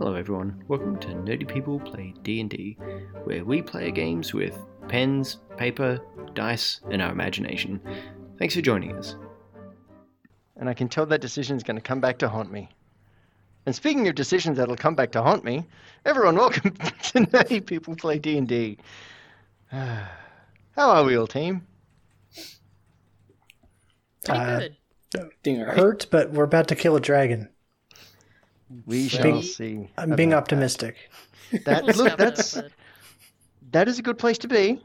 Hello everyone, welcome to Nerdy People Play D&D, where we play games with pens, paper, dice, and our imagination. Thanks for joining us. and I can tell that decision is going to come back to haunt me. And speaking of decisions that'll come back to haunt me, everyone, welcome to Nerdy People Play D and D. How are we all, team? Pretty Uh, good. Being hurt, but we're about to kill a dragon. We shall being- see. I'm being optimistic. That, that look, step it up, that's that is a good place to be.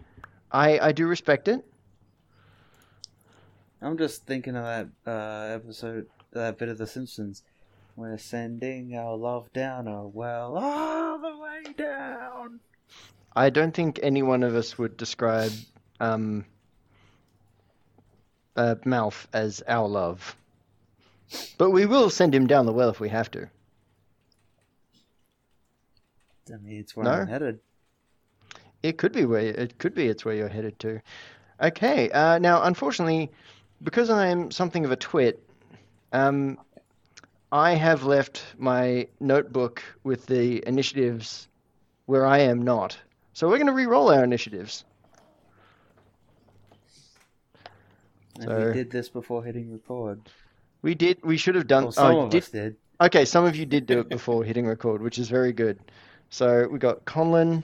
I I do respect it. I'm just thinking of that uh, episode, that bit of The Simpsons. We're sending our love down a well all the way down. I don't think any one of us would describe um, uh, Malf as our love, but we will send him down the well if we have to. I mean, it's where No? I'm headed. It could be where it could be. It's where you're headed to. Okay. Uh, now, unfortunately, because I am something of a twit, um, I have left my notebook with the initiatives where I am not. So we're going to re-roll our initiatives. And So- we did this before hitting record. We did. We should have done. Well, some oh, of did, us did. Okay, some of you did do it before hitting record, which is very good. So we got Conlon.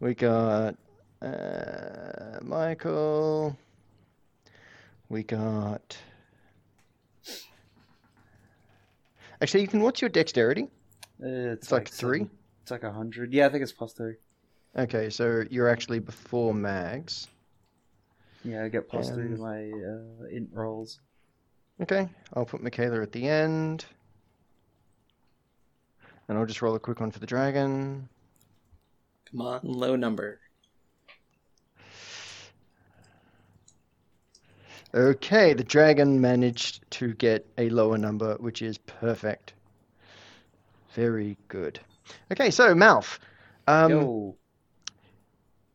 We got uh, Michael. We got. Actually, you can. what's your dexterity? Uh, It's like seven- three. It's like a hundred. Yeah, I think it's plus three. Okay, so you're actually before Mags. Yeah, I get plus three to Um, my uh, int rolls. Okay, I'll put Michaela at the end. And I'll just roll a quick one for the dragon. Come on, low number. Okay, the dragon managed to get a lower number, which is perfect. Very good. Okay, so Malf, um,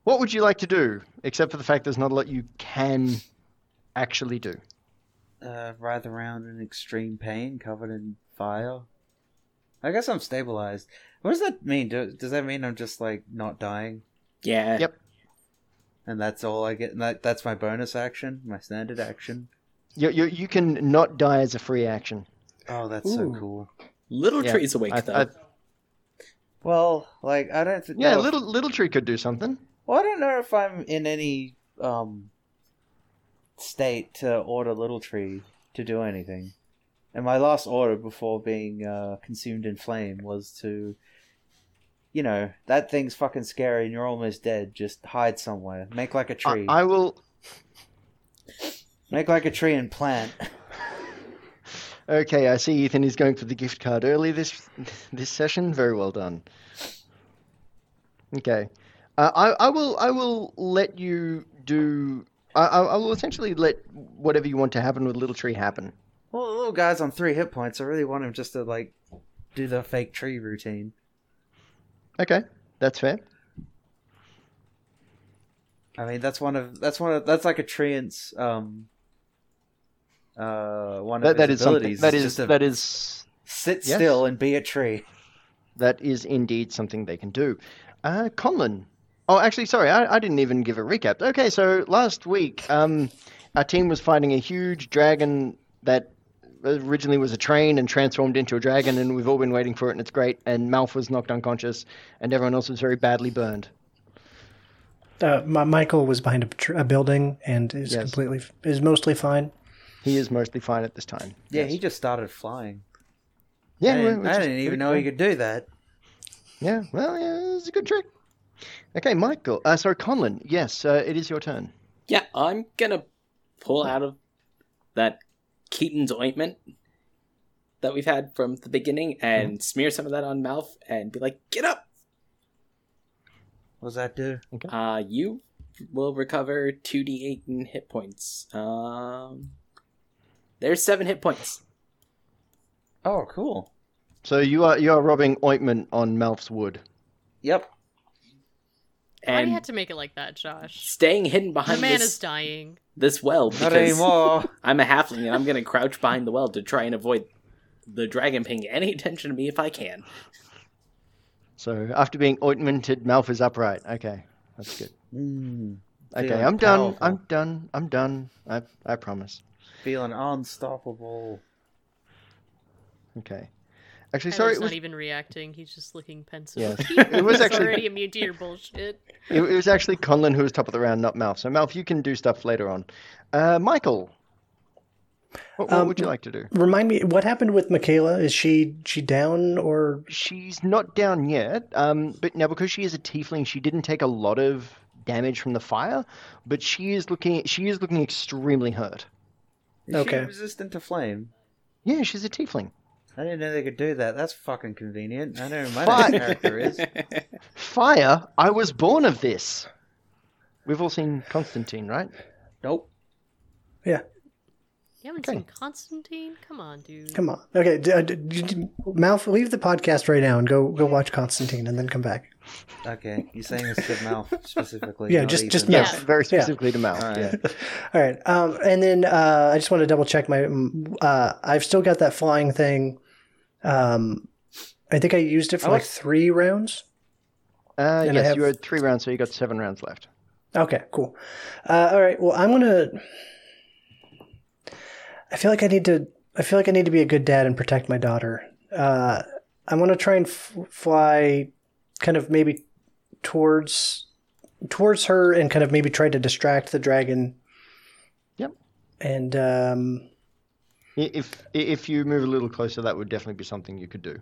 what would you like to do? Except for the fact there's not a lot you can actually do. uh, writhe around in extreme pain, covered in fire. I guess I'm stabilized. What does that mean? Do, does that mean I'm just like not dying? Yeah. Yep. And that's all I get. And that that's my bonus action, my standard action. You, you, you can not die as a free action. Oh, that's so cool. Little Yeah, tree's awake I- though. I- Well, like I don't. Th- Yeah, know if- little little tree could do something. Well, I don't know if I'm in any um state to order Little Tree to do anything. And my last order before being uh, consumed in flame was to, you know, that thing's fucking scary and you're almost dead. Just hide somewhere. Make like a tree. I will. Make like a tree and plant. Okay, I see Ethan is going for the gift card early this this session. Very well done. Okay, uh, I I will I will let you do. I I I will essentially let whatever you want to happen with Little Tree happen. Well, the little guy's on three hit points. I really want him just to like do the fake tree routine. Okay, that's fair. I mean, that's one of that's one of that's like a treant's um uh one of That, that his is abilities. That is is just to that is sit yes. still and be a tree. that is indeed something they can do. Uh, Conlon. Oh, actually, sorry, I, I didn't even give a recap. Okay, so last week, um, our team was fighting a huge dragon that originally was a train and transformed into a dragon, and we've all been waiting for it, and it's great. And Malf was knocked unconscious, and everyone else was very badly burned. Uh, my, Michael was behind a, tr- a building and is Yes. completely is mostly fine. He is mostly fine at this time. Yeah, Yes. he just started flying. yeah, I didn't, which I didn't even very know cool. he could do that. Yeah, well, yeah, it's a good trick. Okay, Michael. Uh, sorry, Conlon. Yes, uh, it is your turn. Yeah, I'm gonna pull out of that Keoghtom's ointment that we've had from the beginning and smear some of that on Malf and be like, "Get up! What does that do? Uh, you will recover two d8 in hit points. Um, there's seven hit points. Oh, cool. So you are you are rubbing ointment on Malf's wood. Yep. Why do And you have to make it like that, Josh? staying hidden behind The man this, is dying. This well Not because anymore. I'm a halfling and I'm gonna crouch behind the well to try and avoid the dragon paying any attention to me if I can. So after being ointmented, Malf is upright. Okay, that's good. Mm, Okay, I'm done. I'm done. I'm done. I I promise. feeling unstoppable. Okay. Actually, Tyler's sorry, it not even reacting. He's just looking pensive. Yes. It It was actually- already immune to your bullshit. it, it was actually Conlon who was top of the round, not Malf. So Malf, you can do stuff later on. Uh, Michael, what, what Um, would you like to do? Remind me, what happened with Michaela? Is she she down or She's not down yet, um, but now because she is a tiefling, she didn't take a lot of damage from the fire, but she is looking she is looking extremely hurt. Is Okay. she resistant to flame? Yeah, she's a tiefling. I didn't know they could do that. That's fucking convenient. I know who my Fuck. next character is. Fire! I was born of this. We've all seen Constantine, right? Nope. Yeah. You haven't Okay. seen Constantine? Come on, dude. come on? Okay, d- uh, d- d- d- Malf, leave the podcast right now and go go watch Constantine and then come back. Okay, you're saying it's to mouth specifically. Yeah, not just- just Ethan. mouth. Yeah. Very Yeah. specifically to mouth. All Yeah. All right, um, and then uh, I just want to double check my. mm, Uh, I've still got that flying thing. Um, I think I used it for I like three rounds. Uh, and yes, have... you had three rounds, so you got seven rounds left. Okay, cool. Uh, all right. Well, I'm gonna. I feel like I need to. I feel like I need to be a good dad and protect my daughter. Uh, I want to try and f- fly, kind of maybe towards towards her, and kind of maybe try to distract the dragon. Yep. And um, If if you move a little closer, that would definitely be something you could do.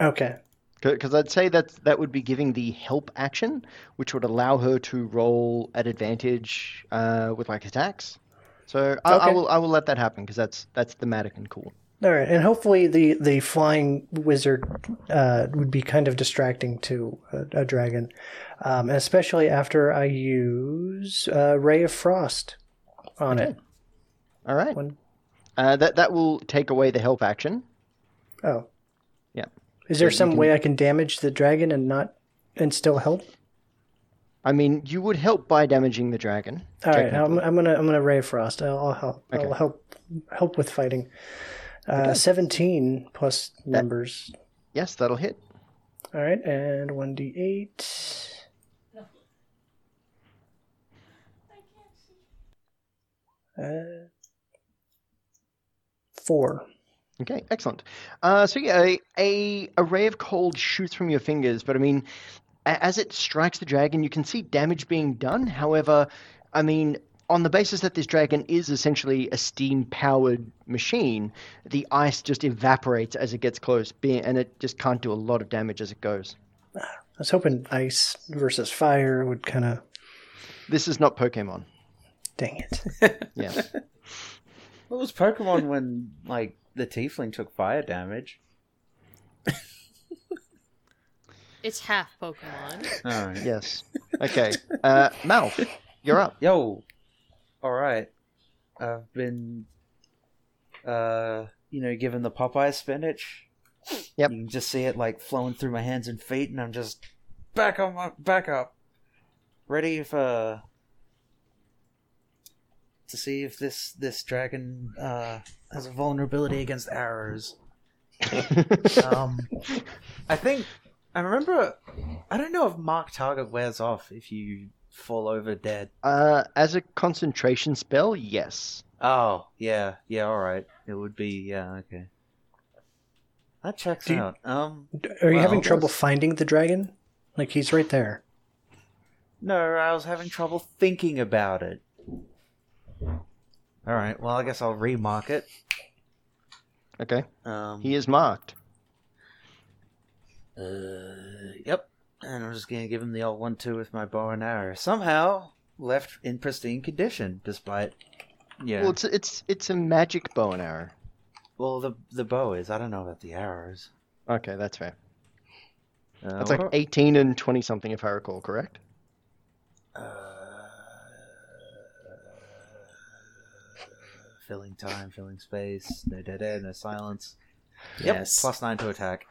okay, Because I'd say that that would be giving the help action, which would allow her to roll at advantage uh, with like attacks. So I, I will I will let that happen because that's that's thematic and cool. All right, and hopefully the the flying wizard uh, would be kind of distracting to a, a dragon, um, especially after I use uh, Ray of Frost on it. All right. One- Uh, that that will take away the help action. Oh. Yeah. Is there you some can- way I can damage the dragon and not and still help? I mean, you would help by damaging the dragon. All right. I'm, I'm gonna I'm gonna ray of frost. I'll, I'll help. I'll help help with fighting. Uh, Seventeen plus numbers. Yes, that'll hit. All right, and one d eight. Uh, four. Okay, excellent. Uh, so yeah, a, a of cold shoots from your fingers, but I mean, a- as it strikes the dragon, you can see damage being done. However, I mean, on the basis that this dragon is essentially a steam-powered machine, the ice just evaporates as it gets close, and it just can't do a lot of damage as it goes. I was hoping ice versus fire would kind of. This is not Pokemon. Dang it. Yeah. What was Pokemon when like the Tiefling took fire damage? It's half Pokemon. All right. yes. Okay. Uh, Mal, you're up. Yo. All right. I've been, uh, you know, given the Popeye spinach. Yep. You can just see it like flowing through my hands and feet, and I'm just back on my back up, ready for to see if this this dragon uh has a vulnerability against arrows. Um, I think I remember. I don't know if Mark Target wears off if you fall over dead. Uh, as a concentration spell, yes. Oh, yeah, yeah, all right. It would be, yeah, okay. That checks Do you- out. Um, Are you Well, having trouble that's- finding the dragon? Like he's right there. no, I was having trouble thinking about it. All right, well, I guess I'll remark it. Okay. Um, He is marked. Uh, yep. And I'm just gonna give him the old one-two with my bow and arrow. Somehow left in pristine condition, despite. Yeah. Well, it's it's it's a magic bow and arrow. Well, the the bow is. I don't know about the arrows. Okay, that's fair. Uh, That's like 18 and 20 something, if I recall, correct? Uh, filling time, filling space, no dead air, no silence. Yep, Yes. plus nine to attack.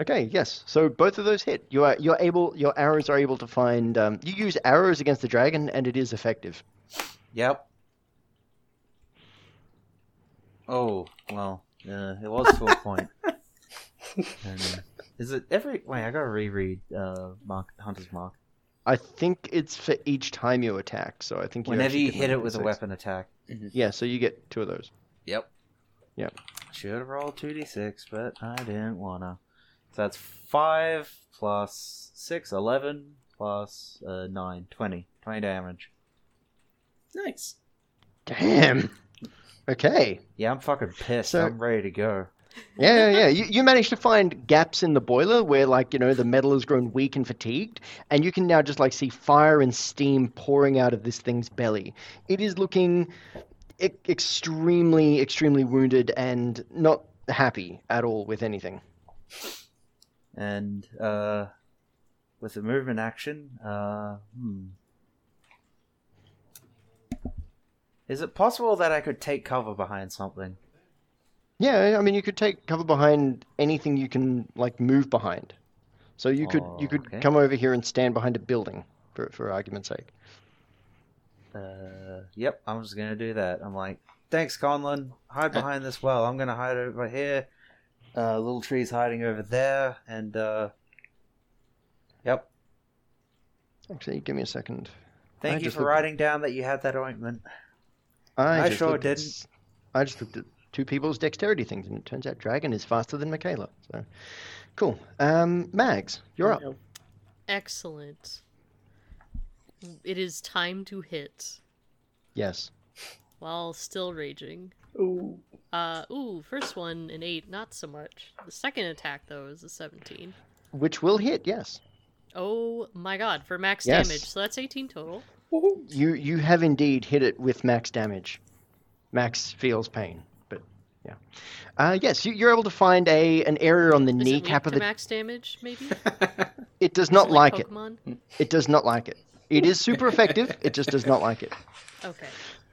Okay, yes. So both of those hit. You are you're able. Your arrows are able to find. Um, you use arrows against the dragon, and it is effective. Yep. Oh well, Uh, it was to a point. And is it every? Wait, I gotta reread uh, Mark Hunter's Mark. I think it's for each time you attack. So I think you Whenever you hit it with a weapon attack. Yeah, so you get two of those. Yep. Yep. Should have rolled two d six, but I didn't wanna. So that's five plus six, eleven plus uh, nine, twenty. Twenty damage. Nice. Damn. Okay. Yeah, I'm fucking pissed. So- I'm ready to go. Yeah, yeah, yeah. You, you managed to find gaps in the boiler where, like, you know, the metal has grown weak and fatigued, and you can now just, like, see fire and steam pouring out of this thing's belly. It is looking e- extremely, extremely wounded and not happy at all with anything. And uh, with the movement action, uh, hmm. Is it possible that I could take cover behind something? Yeah, I mean, you could take cover behind anything you can, like, move behind. So you could you Oh, could okay. come over here and stand behind a building, for for argument's sake. Uh, yep, I'm just gonna do that. I'm like, thanks, Conlon. Hide behind this well. I'm gonna hide over here. Uh, little tree's hiding over there, and uh, yep. Actually, give me a second. Thank I you for looked at- writing down that you had that ointment. I, I sure didn't. s- I just looked at two people's dexterity things, and it turns out Dragon is faster than Michaela. So, cool. Um, Mags, you're up. Excellent. It is time to hit Yes. while still raging. Ooh. Uh, ooh, first one an 8, not so much. The second attack, though, is a 17. Which will hit. Yes. Oh my god, for max Yes. damage. So that's 18 total. You you have indeed hit it with max damage. Max feels pain, but yeah. Uh, yes, you, you're able to find a an area on the Is it kneecap weak of to the. max damage, maybe? It does Is not like it. It does not like it. It is super effective. It just does not like it. Okay.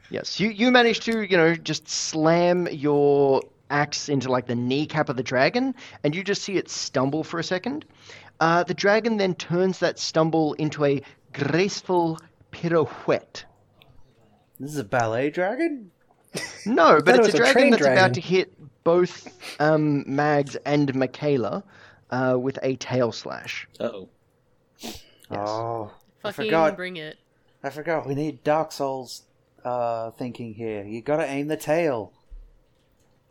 Yes, you you managed to you know just slam your axe into like the kneecap of the dragon, and you just see it stumble for a second. Uh, the dragon then turns that stumble into a graceful pirouette. This is a ballet dragon. No, but thought it it's was a a dragon that's about to hit both um, Mags and Michaela uh, with a tail slash. oh. Oh, I Fucking forgot. bring it. I forgot. We need Dark Souls uh, thinking here. You gotta aim the tail.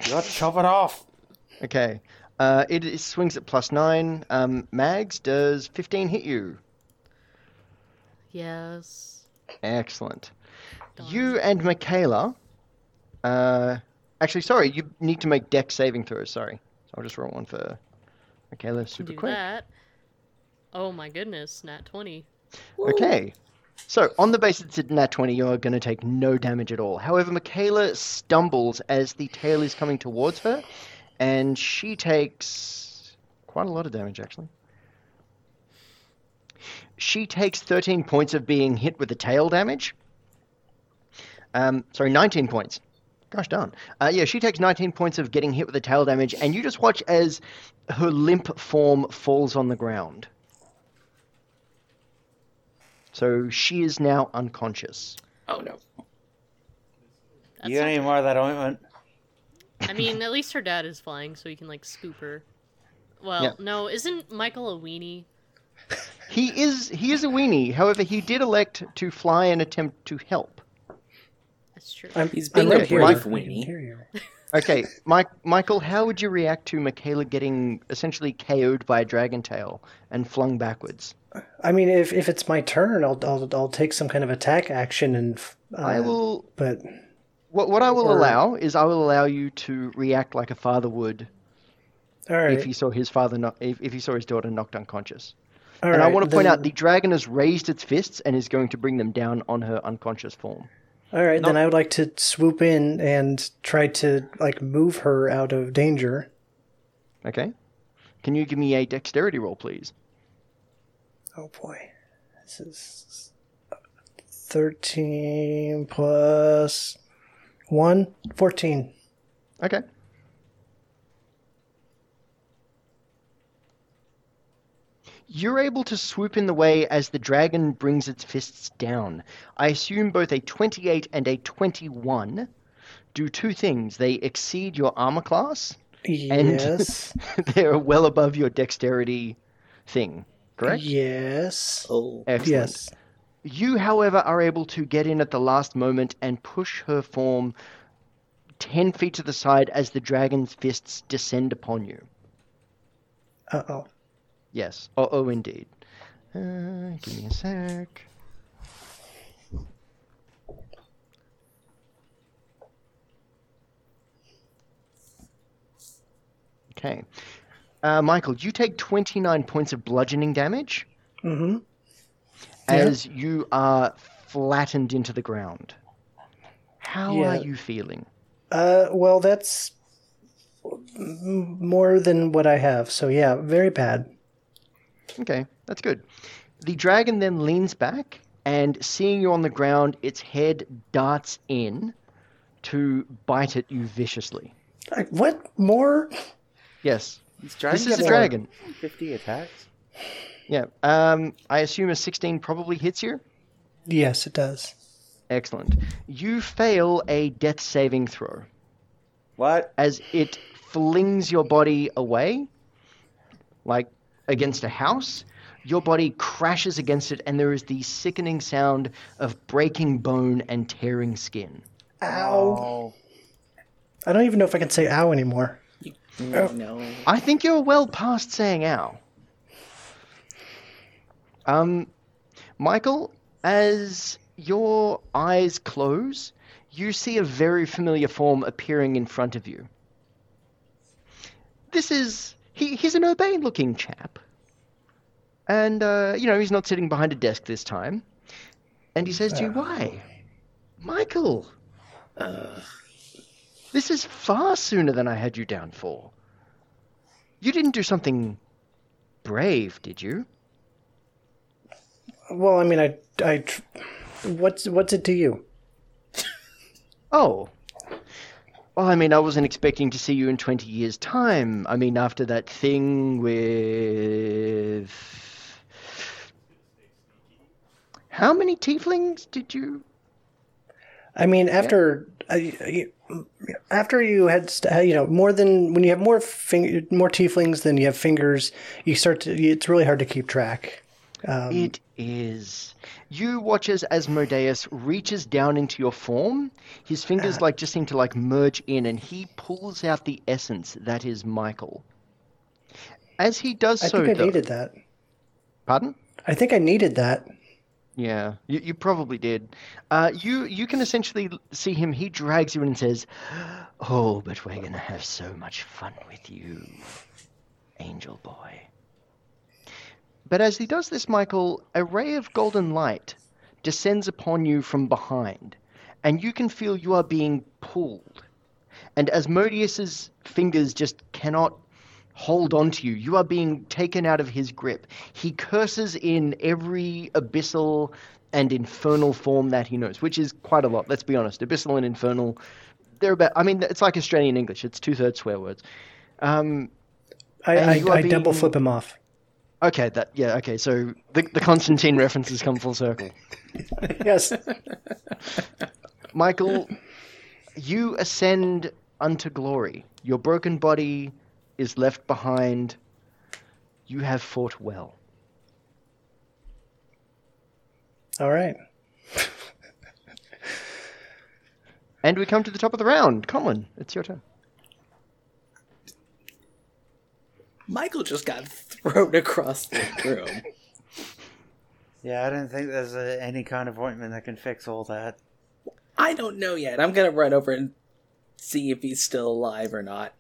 You gotta chop it off. Okay, uh, it is, swings at plus nine. Um, Mags does fifteen hit you? Yes. Excellent. Darn. You and Michaela. Uh, actually, sorry, you need to make dex saving throws. Sorry, so I'll just roll one for Michaela Can super do quick. that. Oh my goodness, nat 20. Okay. So, on the basis it's a nat 20, you're going to take no damage at all. However, Michaela stumbles as the tail is coming towards her, and she takes quite a lot of damage, actually. She takes 13 points of being hit with the tail damage. Um, sorry, 19 points. Gosh darn. Uh, yeah, she takes 19 points of getting hit with the tail damage, and you just watch as her limp form falls on the ground. So she is now unconscious. Oh no. That's you got not- any more of that ointment? I mean, at least her dad is flying, so he can, like, scoop her. Well, Yeah. no, isn't Michael a weenie? He is he is a weenie. However, he did elect to fly and attempt to help. That's true. I'm, He's I'm being right a here. brave weenie. Okay, Mike, Michael, how would you react to Michaela getting essentially KO'd by a dragon tail and flung backwards? I mean, if, if it's my turn, I'll, I'll I'll take some kind of attack action and. Uh, I will. But What what I will Or- allow is I will allow you to react like a father would all right. if he saw his father not if, if he saw his daughter knocked unconscious. all and I want to point out the dragon has raised its fists and is going to bring them down on her unconscious form. All right, then I would like to swoop in and try to like move her out of danger. Okay. Can you give me a dexterity roll, please? Oh boy, this is thirteen plus one, 14. Okay. You're able to swoop in the way as the dragon brings its fists down. I assume both a 28 and a 21 do two things. They exceed your armor class. Yes. They're well above your dexterity thing. Correct? Yes. Oh, Excellent. Yes. You, however, are able to get in at the last moment and push her form 10 feet to the side as the dragon's fists descend upon you. Uh oh. Yes. Oh, oh indeed. Uh, give me a sec. Okay. Uh, Michael, you take 29 points of bludgeoning damage Mm-hmm. as you are flattened into the ground. How are you feeling? Uh, well, that's more than what I have. So yeah, very bad. Okay, that's good. The dragon then leans back and, seeing you on the ground, its head darts in to bite at you viciously. I, what more? Yes, this is a dragon. 50 attacks. Yeah. Um, I assume a 16 probably hits you. Yes, it does. Excellent. You fail a death saving throw What? as it flings your body away, like against a house. Your body crashes against it, and there is the sickening sound of breaking bone and tearing skin. Ow! I don't even know if I can say ow anymore. no. I think you're well past saying ow. Um, Michael, as your eyes close, you see a very familiar form appearing in front of you. This is. He, he's an urbane looking chap. And, uh, you know, he's not sitting behind a desk this time. And he says to you, Why? Michael, Uh, this is far sooner than I had you down for. You didn't do something brave, did you? Well, I mean, I, I, what's what's it to you? Oh. Well, I mean, I wasn't expecting to see you in 20 years' time. I mean, after that thing with. How many tieflings did you. I mean, after uh, you- after you had you know more than when you have more fing- more tieflings than you have fingers, you start to. It's really hard to keep track. Um, It is. You watch as Asmodeus reaches down into your form. His fingers like just seem to like merge in, and he pulls out the essence that is Michael. As he does I so, think I though- needed that. pardon? I think I needed that. Yeah, you, you probably did. Uh, you you can essentially see him. He drags you in and says, "Oh, but we're gonna have so much fun with you, Angel Boy." But as he does this, Michael, a ray of golden light descends upon you from behind, and you can feel you are being pulled. And as Asmodeus's fingers just cannot hold on to you. You are being taken out of his grip. He curses in every abyssal and infernal form that he knows, which is quite a lot. Let's be honest. Abyssal and infernal, they're about. I mean, it's like Australian English. It's two thirds swear words. Um, I, I, I double flip him off. Okay, that yeah. Okay, so the the Constantine references come full circle. yes. Michael, you ascend unto glory. Your broken body is left behind. You have fought well. All right. And we come to the top of the round. Colin, it's your turn. Michael just got thrown across the room. Yeah, I don't think there's a, any kind of ointment that can fix all that. I don't know yet. I'm gonna run over and see if he's still alive or not.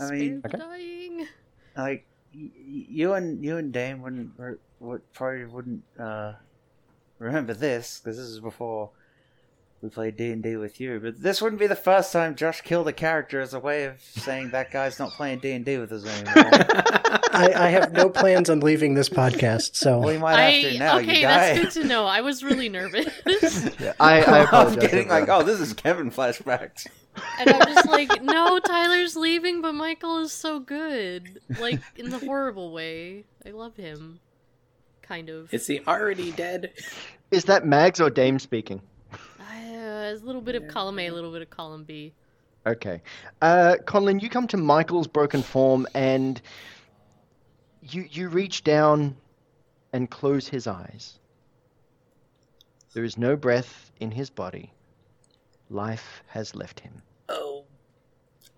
I mean, Spare the dying. like y- y- you and you and Dame wouldn't or would probably wouldn't uh, remember this because this is before we played D and D with you. But this wouldn't be the first time Josh killed a character as a way of saying that guy's not playing D and D with us anymore. I, I have no plans on leaving this podcast, so we might have to now. okay, you that's guy. good to know. I was really nervous, I, I I'm getting like, oh, this is Kevin flashbacks. and I'm just like, no, Tyler's leaving, but Michael is so good, like in the horrible way. I love him, kind of. Is he already dead? Is that Mags or Dame speaking? Uh, a little bit of column A, a little bit of column B. Okay. Uh, Conlon, you come to Michael's broken form and you you reach down and close his eyes. There is no breath in his body. Life has left him. Oh.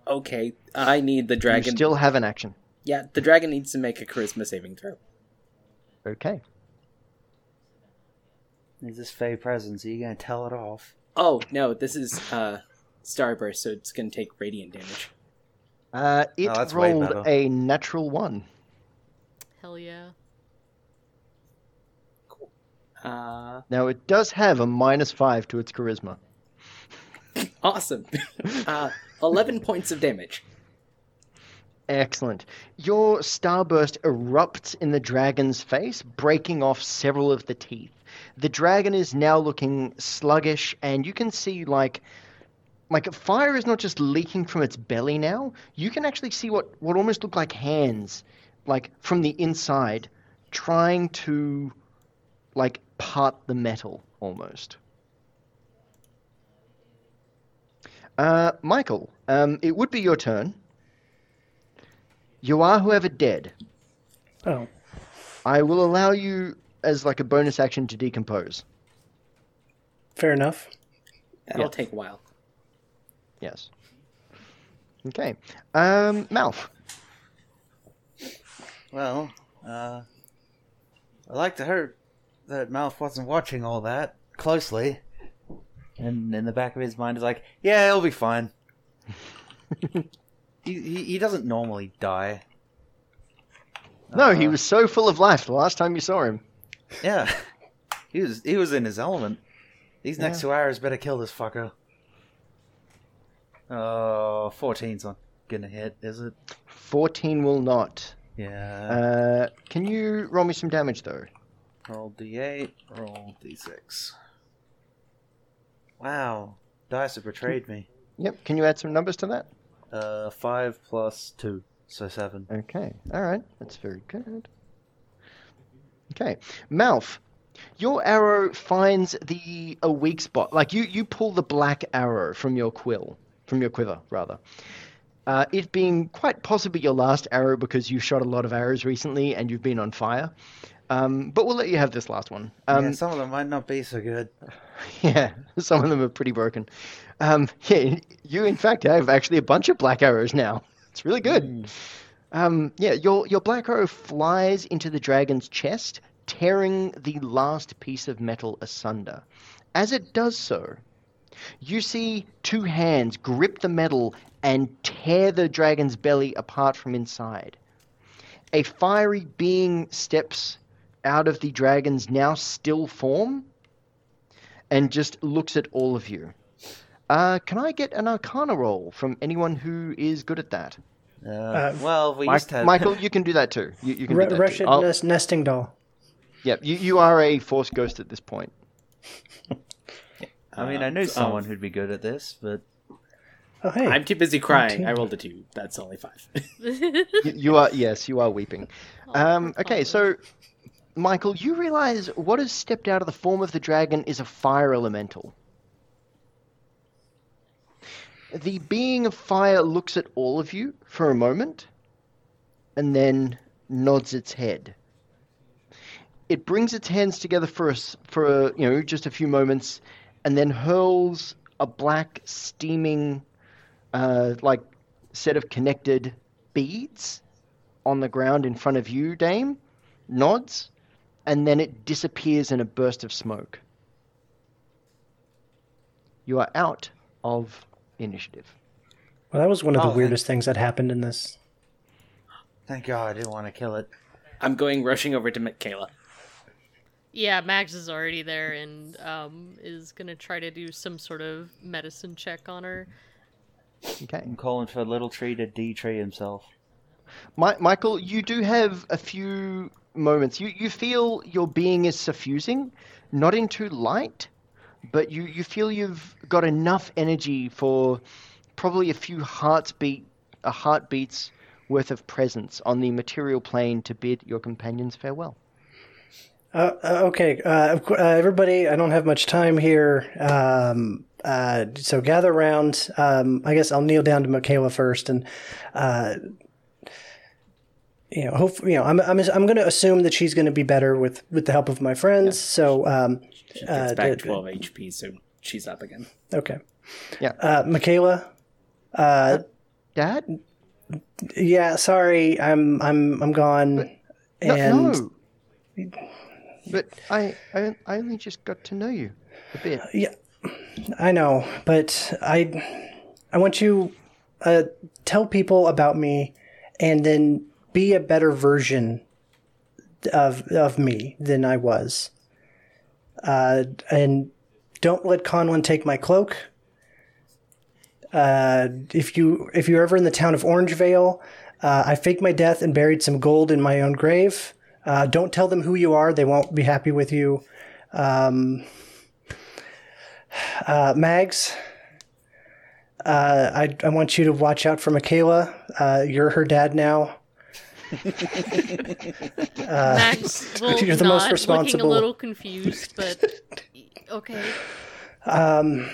Okay. I need the You dragon. still have an action. Yeah, the dragon needs to make a charisma saving throw. Okay. Is this Fey presence? Are you gonna tell it off? Oh no, this is uh starburst, so it's gonna take radiant damage. Uh, it Oh, that's way rolled better. a natural one. Hell yeah. Uh, Now it does have a minus five to its charisma. awesome. uh, eleven points of damage. Excellent. Your starburst erupts in the dragon's face, breaking off several of the teeth. The dragon is now looking sluggish, and you can see like like fire is not just leaking from its belly now. You can actually see what what almost look like hands, like from the inside, trying to like part the metal almost. Uh, Michael, um, it would be your turn. You are, however, dead. Oh, I will allow you as like a bonus action to decompose. fair enough. That'll Yeah. take a while. Yes. Okay. Um, Malf. Well, uh, I like to hear that Malf wasn't watching all that closely. And in the back of his mind is like, yeah, it'll be fine. he, he, he doesn't normally die. No, he Uh, was so full of life the last time you saw him. Yeah, he was he was in his element. These next Yeah. two hours better kill this fucker. Oh, 14's not gonna hit, is it? 14 will not. Yeah. Uh, can you roll me some damage though? roll d8, roll d6. Wow, dice have betrayed me. Yep. Can you add some numbers to that? Uh, five plus two, so seven. Okay. All right. That's very good. Okay. Malf, your arrow finds the a weak spot. Like you, you pull the black arrow from your quill, from your quiver, rather. Uh, it being quite possibly your last arrow because you shot a lot of arrows recently and you've been on fire. Um, but we'll let you have this last one. Um, yeah, some of them might not be so good. Yeah, some of them are pretty broken. Um, yeah, you in fact have actually a bunch of black arrows now. It's really good. Um, yeah, your your black arrow flies into the dragon's chest, tearing the last piece of metal asunder. As it does so, you see two hands grip the metal and tear the dragon's belly apart from inside. A fiery being steps out of the dragon's now still form and just looks at all of you. Uh, can I get an Arcana roll from anyone who is good at that? Uh, well, we Mi- used to have... Michael, you can do that too. You, you can Re- do that Wretched too. I'll- nest- nesting doll. Yep, you, you are a Force Ghost at this point. I mean, I knew someone who'd be good at this, but Oh hey, I'm too busy crying. Fourteen. I rolled a two. That's only five. You, you are, yes, you are weeping. Um, okay, so, Michael, you realize what has stepped out of the form of the dragon is a fire elemental. The being of fire looks at all of you for a moment and then nods its head. It brings its hands together for us for you know just a few moments, and then hurls a black steaming, uh, like set of connected beads on the ground in front of you, Dame. Nods, and then it disappears in a burst of smoke. You are out of initiative. well, that was one of the Oh, weirdest things that happened in this. thank God I didn't want to kill it. I'm going rushing over to Michaela. Yeah, Mags is already there and um, is gonna try to do some sort of medicine check on her. Okay. I'm calling for Little Tree to de-tree himself. Mi- Michael, you do have a few moments. You you feel your being is suffusing, not into light, but you, you feel you've got enough energy for probably a few heartbeat a heartbeat's worth of presence on the material plane to bid your companions farewell. Uh, uh, okay, uh, uh, everybody, I don't have much time here. Um, Uh, so gather around. Um, I guess I'll kneel down to Michaela first, and uh, you know, hope you know. I'm I'm I'm going to assume that she's going to be better with with the help of my friends. So um, She gets Uh, back did- 12 HP, so she's up again. okay, Yeah. Uh, Michaela. Uh, Dad? yeah, sorry, I'm I'm I'm gone. No, and no. But I, I I only just got to know you a bit. Yeah, I know, but I I want you uh, tell people about me, and then be a better version of of me than I was. Uh, and don't let Conlon take my cloak. Uh, if you if you're ever in the town of Orangevale, uh, I faked my death and buried some gold in my own grave. Uh, don't tell them who you are; they won't be happy with you. Um, uh, Mags, uh, I, I want you to watch out for Michaela. Uh, you're her dad now. Will you're the most looking responsible. a little confused, but okay. Uh,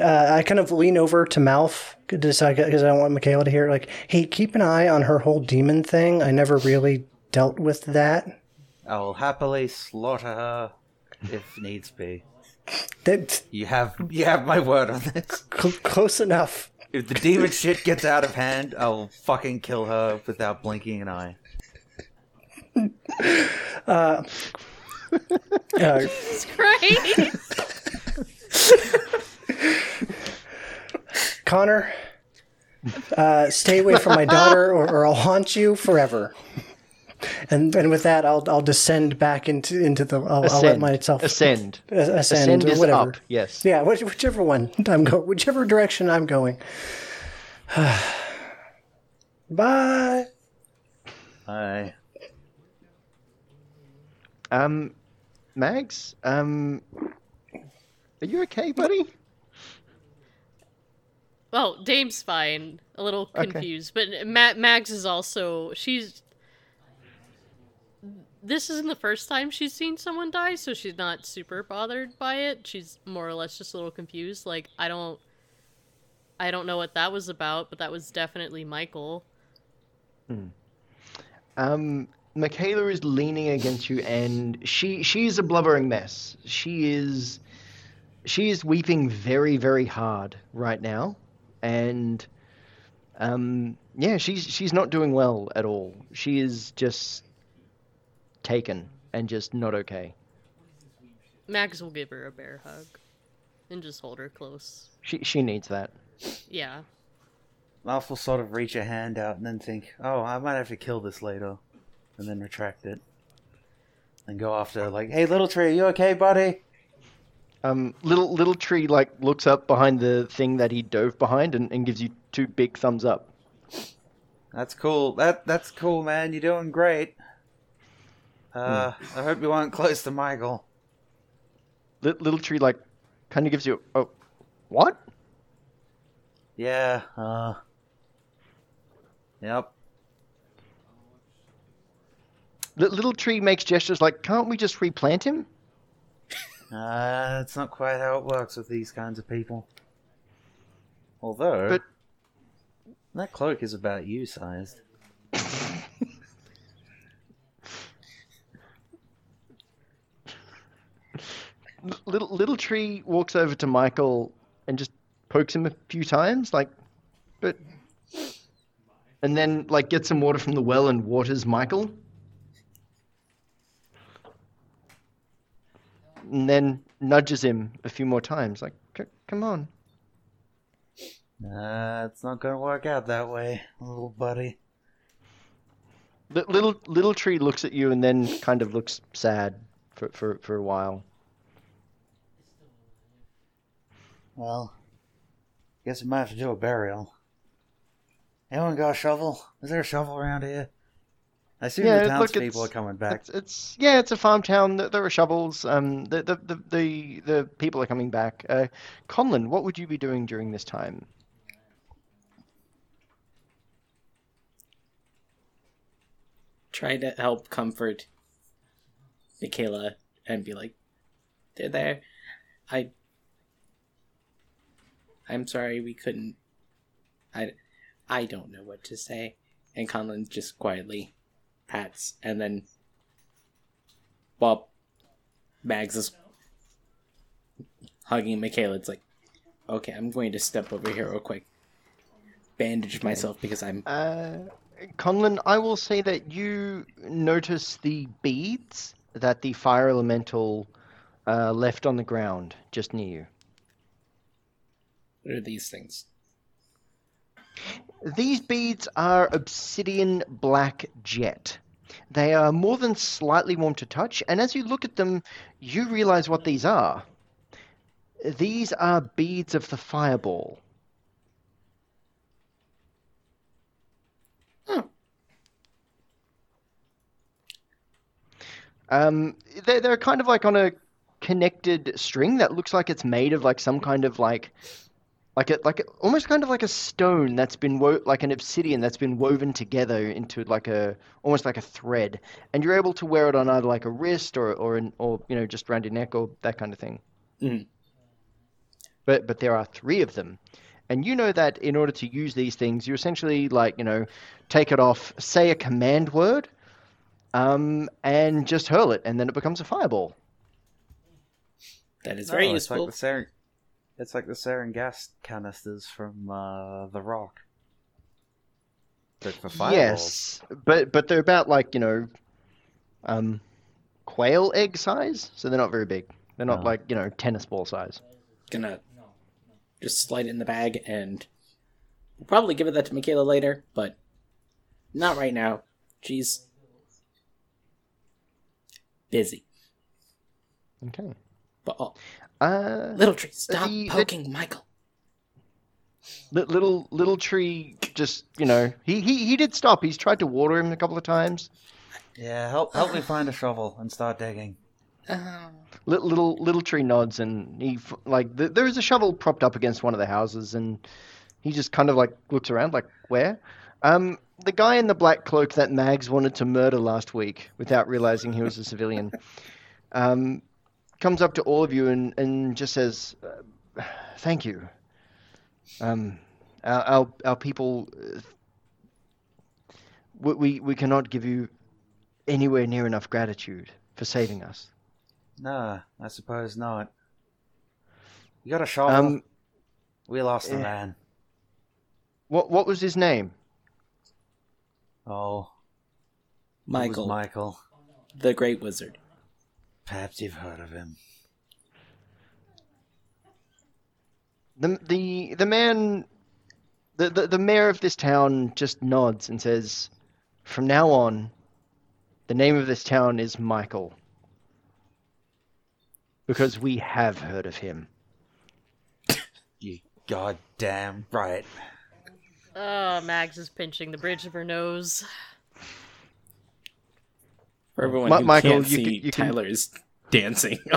I kind of lean over to Malf because I, uh, I don't want Michaela to hear. Like, hey, keep an eye on her whole demon thing. I never really dealt with that. I will happily slaughter her if needs be. That You have you have my word on this. cl- close enough. If the demon shit gets out of hand, I'll fucking kill her without blinking an eye. Uh, Jesus Christ. Connor, uh, stay away from my daughter, or, or I'll haunt you forever. And and with that, I'll I'll descend back into into the. I'll, I'll let Ascend. myself Ascend. ascend, Ascend or is whatever. up. Yes. Yeah, which, whichever one I'm go, whichever direction I'm going. Bye. Bye. Um, Mags. Um, are you okay, buddy? Well, Dame's fine. A little Okay. confused, but Ma- Mags is also she's. This isn't the first time she's seen someone die, so she's not super bothered by it. She's more or less just a little confused. Like I don't, I don't know what that was about, but that was definitely Michael. Um, Michaela is leaning against you, and she she is a blubbering mess. She is she is weeping very very hard right now, and um, yeah, she's she's not doing well at all. She is just taken and just not okay. Mags will give her a bear hug, and just hold her close. She she needs that. Yeah. Malf will sort of reach a hand out and then think, "Oh, I might have to kill this later," and then retract it, and go after like, "Hey, little tree, you okay, buddy?" Um, little little tree like looks up behind the thing that he dove behind and, and gives you two big thumbs up. That's cool. That that's cool, man. You're doing great. Uh, I hope you weren't close to Michael. Li- little tree like kind of gives you oh what? Yeah. Uh. Yep. Li- little tree makes gestures like can't we just replant him? Uh, that's not quite how it works with these kinds of people. Although, But- that cloak is about you sized. little little tree walks over to Michael and just pokes him a few times, like, but, and then like gets some water from the well and waters Michael, and then nudges him a few more times, like, "C- come on. Uh, it's not gonna work out that way, little buddy. Little little tree looks at you and then kind of looks sad for for, for a while. Well, guess we might have to do a burial. Anyone got a shovel? Is there a shovel around here? I assume Yeah, the look, townspeople it's- are coming back. It's, it's yeah, it's a farm town. There, there are shovels. Um, the the, the the the people are coming back. Uh, Conlon, what would you be doing during this time? Try to help comfort Michaela and be like, they're there. I I'm sorry we couldn't. I, I don't know what to say. And Conlon just quietly pats, and then while Mags is hugging Michaela, it's like, okay, I'm going to step over here real quick, bandage myself because I'm Uh, Conlon, I will say that you notice the beads that the fire elemental uh, left on the ground just near you. What are these things? These beads are obsidian black jet. They are more than slightly warm to touch, and as you look at them, you realize what these are. These are beads of the fireball. Um, they're, they're kind of like on a connected string that looks like it's made of like some kind of like like a like a, almost kind of like a stone that's been wo- like an obsidian that's been woven together into like a almost like a thread. And you're able to wear it on either like a wrist or or an, or you know just around your neck or that kind of thing. Mhm. but but there are three of them. And you know that in order to use these things you essentially like you know take it off say a command word um and just hurl it and then it becomes a fireball. That is very Oh, it's useful. Like the sarin, it's like the sarin gas canisters from uh, The Rock. For fireballs. Yes, but but they're about like you know, um, quail egg size, so they're not very big. They're not Oh. like you know tennis ball size. Gonna just slide it in the bag and we'll probably give it that to Michaela later, but not right now. She's busy. Okay. But oh, Uh, little tree, stop the- the- poking Michael. little little tree, just you know, he, he he did stop. He's tried to water him a couple of times. Yeah, help help me find a shovel and start digging. Li- Little little tree nods, and he like th- there is a shovel propped up against one of the houses, and he just kind of like looks around, like where? Um, the guy in the black cloak that Mags wanted to murder last week without realizing he was a civilian, um, comes up to all of you and and just says, uh, "Thank you." Um, our our, our people, uh, we, we we cannot give you anywhere near enough gratitude for saving us. No, I suppose not. You got a shovel? Um, we lost a yeah. man. what what was his name? Oh, Michael, Michael. the Great Wizard. Perhaps you've heard of him. The the the man, the, the the mayor of this town just nods and says, "From now on, the name of this town is Michael, because we have heard of him." You goddamn right. Oh, Mags is pinching the bridge of her nose. For everyone Mi- who Michael, can't you see, can- you can- Tyler is dancing.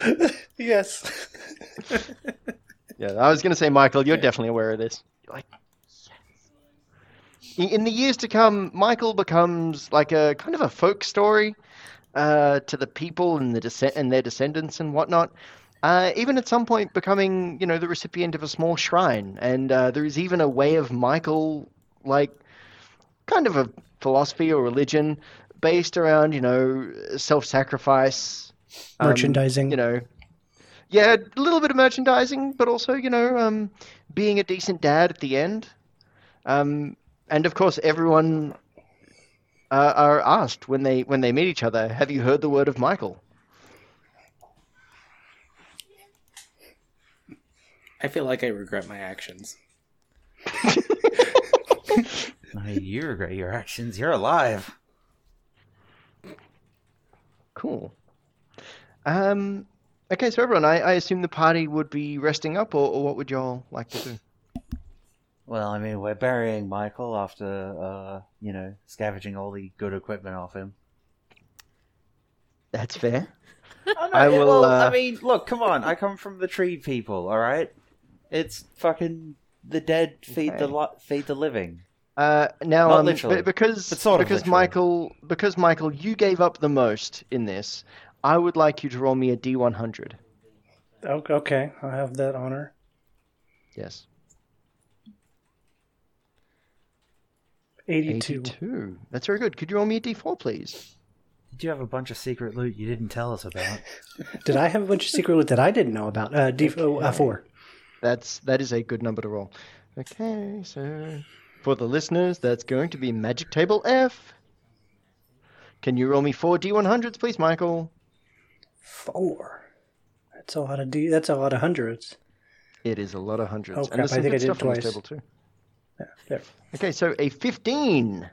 yes. Yeah, I was going to say, Michael, you're definitely aware of this. You're like, yes. In- In the years to come, Michael becomes like a kind of a folk story uh, to the people and the descent and their descendants and whatnot. Uh, even at some point, becoming you know the recipient of a small shrine, and uh, there is even a way of Michael, like kind of a philosophy or religion based around you know self-sacrifice, um, Merchandising. you know, yeah, a little bit of merchandising, but also, you know, um, being a decent dad at the end. Um, and of course, everyone uh, are asked when they when they meet each other, "Have you heard the word of Michael?" I feel like I regret my actions. I mean, you regret your actions. You're alive. Cool. Um, okay, so everyone, I, I assume the party would be resting up, or, or what would y'all like to do? Well, I mean, we're burying Michael after, uh, you know, scavenging all the good equipment off him. That's fair. Oh, no, I will, Well, uh, I mean, look, come on. I come from the tree people. All right. It's fucking the dead feed the li- feed the living. Uh, now, Not um, literally, be- because but sort because literally. Michael because Michael, you gave up the most in this. I would like you to roll me a D one hundred. Okay, I'll have that honor. Yes. 82. 82. That's very good. Could you roll me a d4, please? Did you have a bunch of secret loot you didn't tell us about? Did I have a bunch of secret loot that I didn't know about? Uh, D- oh, uh, four. That's that is a good number to roll. Okay, so for the listeners, that's going to be Magic Table F. Can you roll me four d100s, please, Michael? Four. That's a lot of D. That's a lot of hundreds. It is a lot of hundreds. Oh, and crap, there's some I think good I did stuff on this twice. table too. Yeah, there. Okay, so a 15.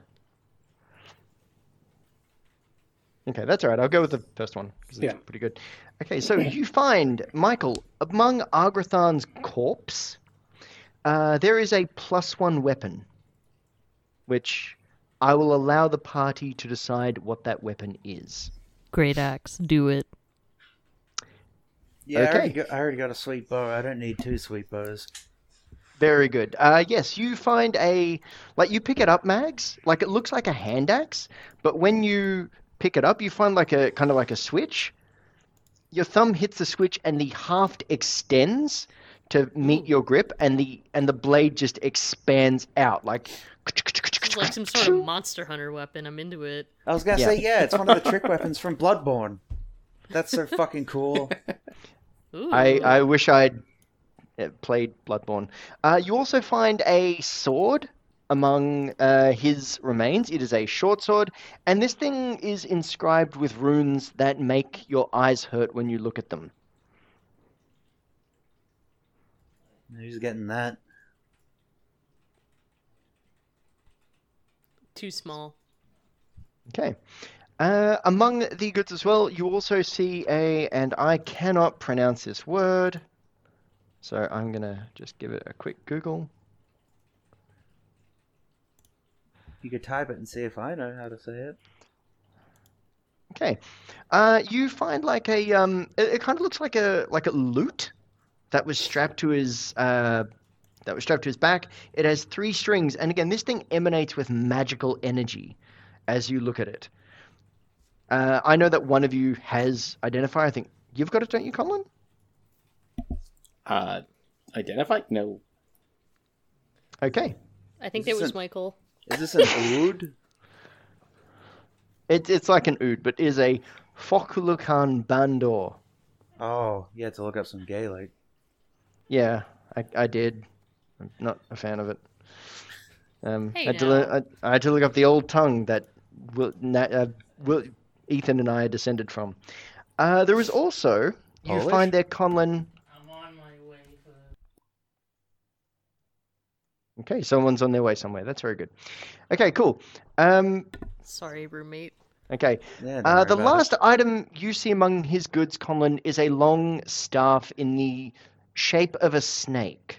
Okay, that's all right. I'll go with the first one because it's Yeah. pretty good. Okay, so you find, Michael, among Argrathan's corpse, uh, there is a plus one weapon, which I will allow the party to decide what that weapon is. Great axe. Do it. Yeah, I, already Okay. got, I already got a sweet bow. I don't need two sweet bows. Very good. Uh, yes, you find a like you pick it up, Mags. Like it looks like a hand axe, but when you pick it up, you find like a kind of like a switch. Your thumb hits the switch, and the haft extends to meet your grip, and the and the blade just expands out like. It's like some sort of monster hunter weapon. I'm into it. I was gonna Yeah. say, yeah, it's one of the trick weapons from Bloodborne. That's so fucking cool. Ooh. I, I wish I'd uh, played Bloodborne. Uh, you also find a sword among uh, his remains. It is a short sword, and this thing is inscribed with runes that make your eyes hurt when you look at them. Who's getting that? Too small. Okay. Uh, among the goods as well, you also see a, and I cannot pronounce this word, so I'm gonna just give it a quick Google. You could type it and see if I know how to say it. Okay. Uh, you find like a um, it, it kind of looks like a like a lute that was strapped to his uh, that was strapped to his back. It has three strings, and again, this thing emanates with magical energy as you look at it. Uh, I know that one of you has identifier. I think you've got it, don't you, Colin? Uh, identified? No. Okay. I think Is it was an- Michael. Is this an oud? It's it's like an oud, but is a Fochlucan Bandore. Oh, you had to look up some Gaelic. Yeah, I, I did. I'm not a fan of it. Um, Hey I, had to now. I, I had to look up the old tongue that Will, na, uh, Will, Ethan and I are descended from. Uh, there is also, you Polish? find there, Conlon. I'm on my way. Okay, someone's on their way somewhere. That's very good. Okay, cool. Um, Sorry, roommate. okay, Yeah, Uh, the about it. last item you see among his goods, Conlon, is a long staff in the shape of a snake.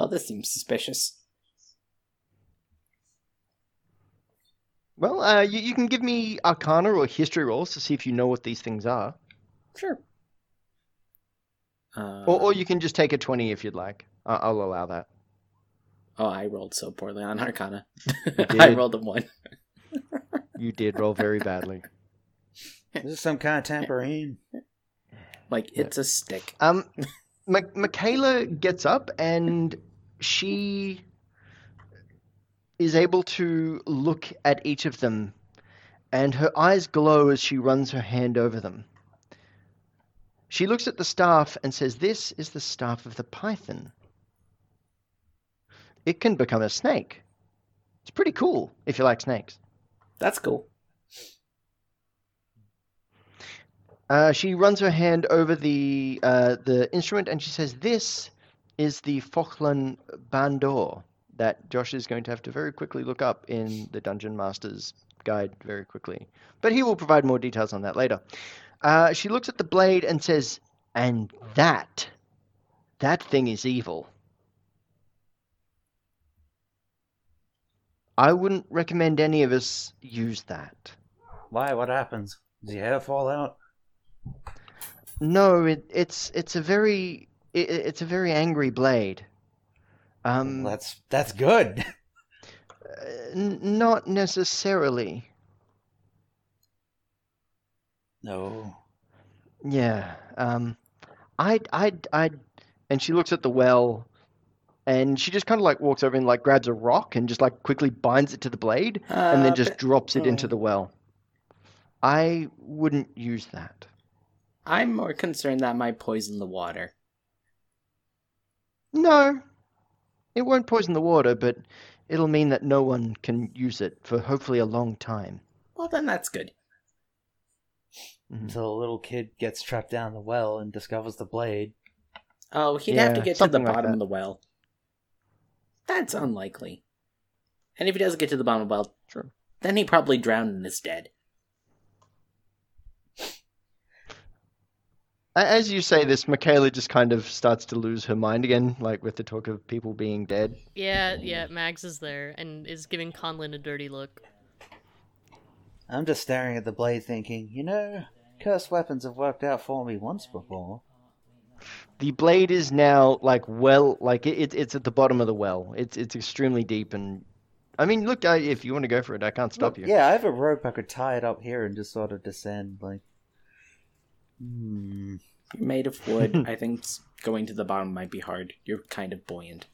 Well, this seems suspicious. Well, uh, you, you can give me Arcana or History rolls to see if you know what these things are. Sure. Uh, Or, or you can just take a 20 if you'd like. I I'll allow that. Oh, I rolled so poorly on Arcana. I rolled a one. You did roll very badly. This is some kind of tambourine. Like it's a stick. Um, Ma- Michaela gets up and she is able to look at each of them, and her eyes glow as she runs her hand over them. She looks at the staff and says, This is the staff of the python. It can become a snake. It's pretty cool if you like snakes. That's cool. Uh, she runs her hand over the uh, the instrument and she says, "This is the Fochlucan Bandore that Josh is going to have to very quickly look up in the Dungeon Master's Guide very quickly, but he will provide more details on that later." Uh, she looks at the blade and says, "And that, that thing is evil. I wouldn't recommend any of us use that." Why? What happens? Does your hair fall out? No, it, it's it's a very it, it's a very angry blade. Um, Well, that's that's good. uh, n- not necessarily. No. Yeah. Um, I, I, I, and she looks at the well, and she just kind of like walks over and like grabs a rock and just like quickly binds it to the blade, and then Uh, just but- drops it into oh. the well. I wouldn't use that. I'm more concerned that might poison the water. No, it won't poison the water, but it'll mean that no one can use it for hopefully a long time. Well, then that's good. Until a little kid gets trapped down the well and discovers the blade. Oh, he'd have to get to the something like bottom that. of the well. That's unlikely. And if he doesn't get to the bottom of the well, Sure. then he probably drowned and is dead. As you say this, Michaela just kind of starts to lose her mind again, like with the talk of people being dead. Yeah, yeah, Mags is there and is giving Conlon a dirty look. I'm just staring at the blade thinking, you know, cursed weapons have worked out for me once before. The blade is now like well, like it, it, it's at the bottom of the well. It's it's extremely deep, and I mean, look, I, if you want to go for it, I can't stop you. Yeah, I have a rope I could tie it up here and just sort of descend, like. Hmm. You're made of wood. I think going to the bottom might be hard. You're kind of buoyant.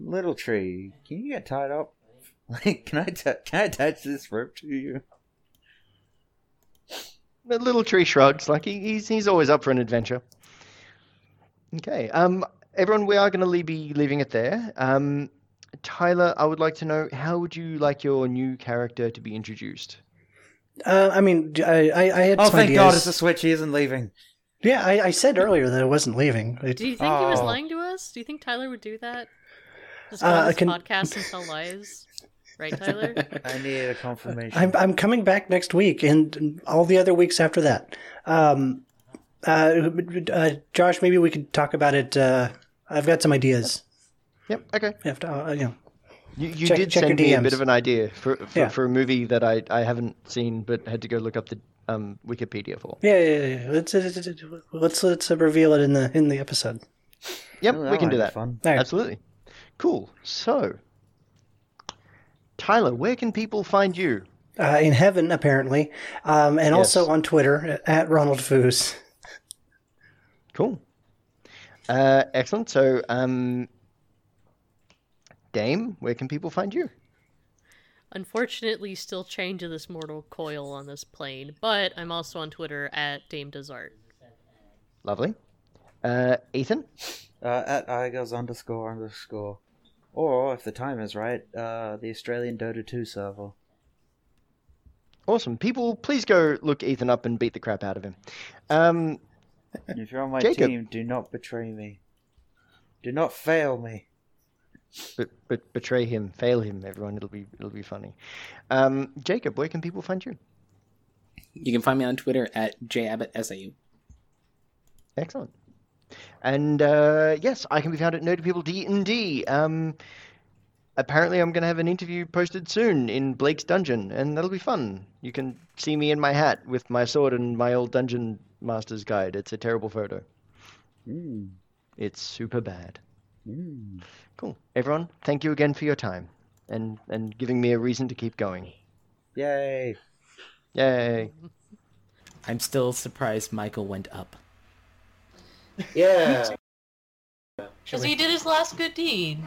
Little tree, can you get tied up? Like, can I can I attach this rope to you? The little tree shrugs, like he, he's he's always up for an adventure. Okay, um, everyone, we are going to be leaving it there. Um, Tyler, I would like to know how would you like your new character to be introduced? Uh, I mean, I, I, I had Oh, some thank ideas. God, it's a switch. He isn't leaving. Yeah, I, I said earlier that I wasn't leaving. It- Do you think he was Oh. lying to us? Do you think Tyler would do that? Just Uh, on I can- podcast and tell lies? Right, Tyler? I need a confirmation. I'm I'm coming back next week and all the other weeks after that. Um, uh, uh, Josh, maybe we could talk about it. Uh, I've got some ideas. Yep. Okay. You have to, uh, you know. You, you Check- did check send your me a bit of an idea for for, Yeah. for a movie that I, I haven't seen but had to go look up the um, Wikipedia for. Yeah, yeah, yeah. Let's let's let's, let's uh, reveal it in the in the episode. Yep, Oh, we can do that. Fun. All right. Absolutely. Cool. So, Tyler, where can people find you? Uh, in heaven, apparently, um, and also on Twitter at Ronald Foos. Cool. Uh, excellent. So, um, Dame, where can people find you? Unfortunately, still chained to this mortal coil on this plane, but I'm also on Twitter at Dame Desart. Lovely. Uh, Ethan? Uh, at Igos underscore underscore. Or, if the time is right, uh, the Australian Dota 2 server. Awesome. People, please go look Ethan up and beat the crap out of him. Um, if you're on my Jacob. team, do not betray me. Do not fail me. But, but betray him, fail him, everyone. It'll be it'll be funny. Um, Jacob, where can people find you? You can find me on Twitter at jabbottsau. Excellent. And uh, yes, I can be found at Nerdy People D and D. Um, apparently, I'm going to have an interview posted soon in Blake's dungeon, and that'll be fun. You can see me in my hat with my sword and my old dungeon master's guide. It's a terrible photo. Mm. It's super bad. Mm. Cool. Everyone, thank you again for your time and and giving me a reason to keep going. Yay. Yay! I'm still surprised Michael went up. Yeah. Because he did his last good deed.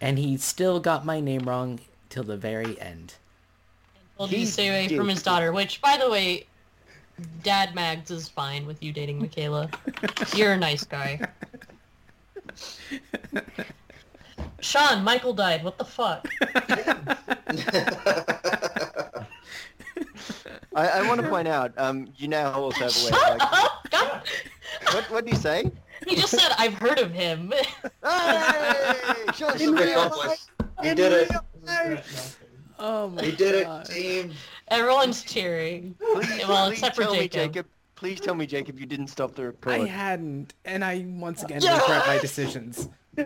And he still got my name wrong till the very end. Told He you to stay away did. from his daughter, which, by the way, Dad Mags is fine with you dating Michaela. You're a nice guy. Sean, Michael died. What the fuck? I, I want to point out, um, you now also have a way. Shut Like, up! God, what what do you say? he just said, I've heard of him. Hey! Sean, Mission accomplished. You did it. Oh my You did it, team. Everyone's cheering. Please, Well, please except for tell me, Jacob. Jacob. Please tell me, Jacob, you didn't stop the replay. I hadn't, and I once again regret my decisions.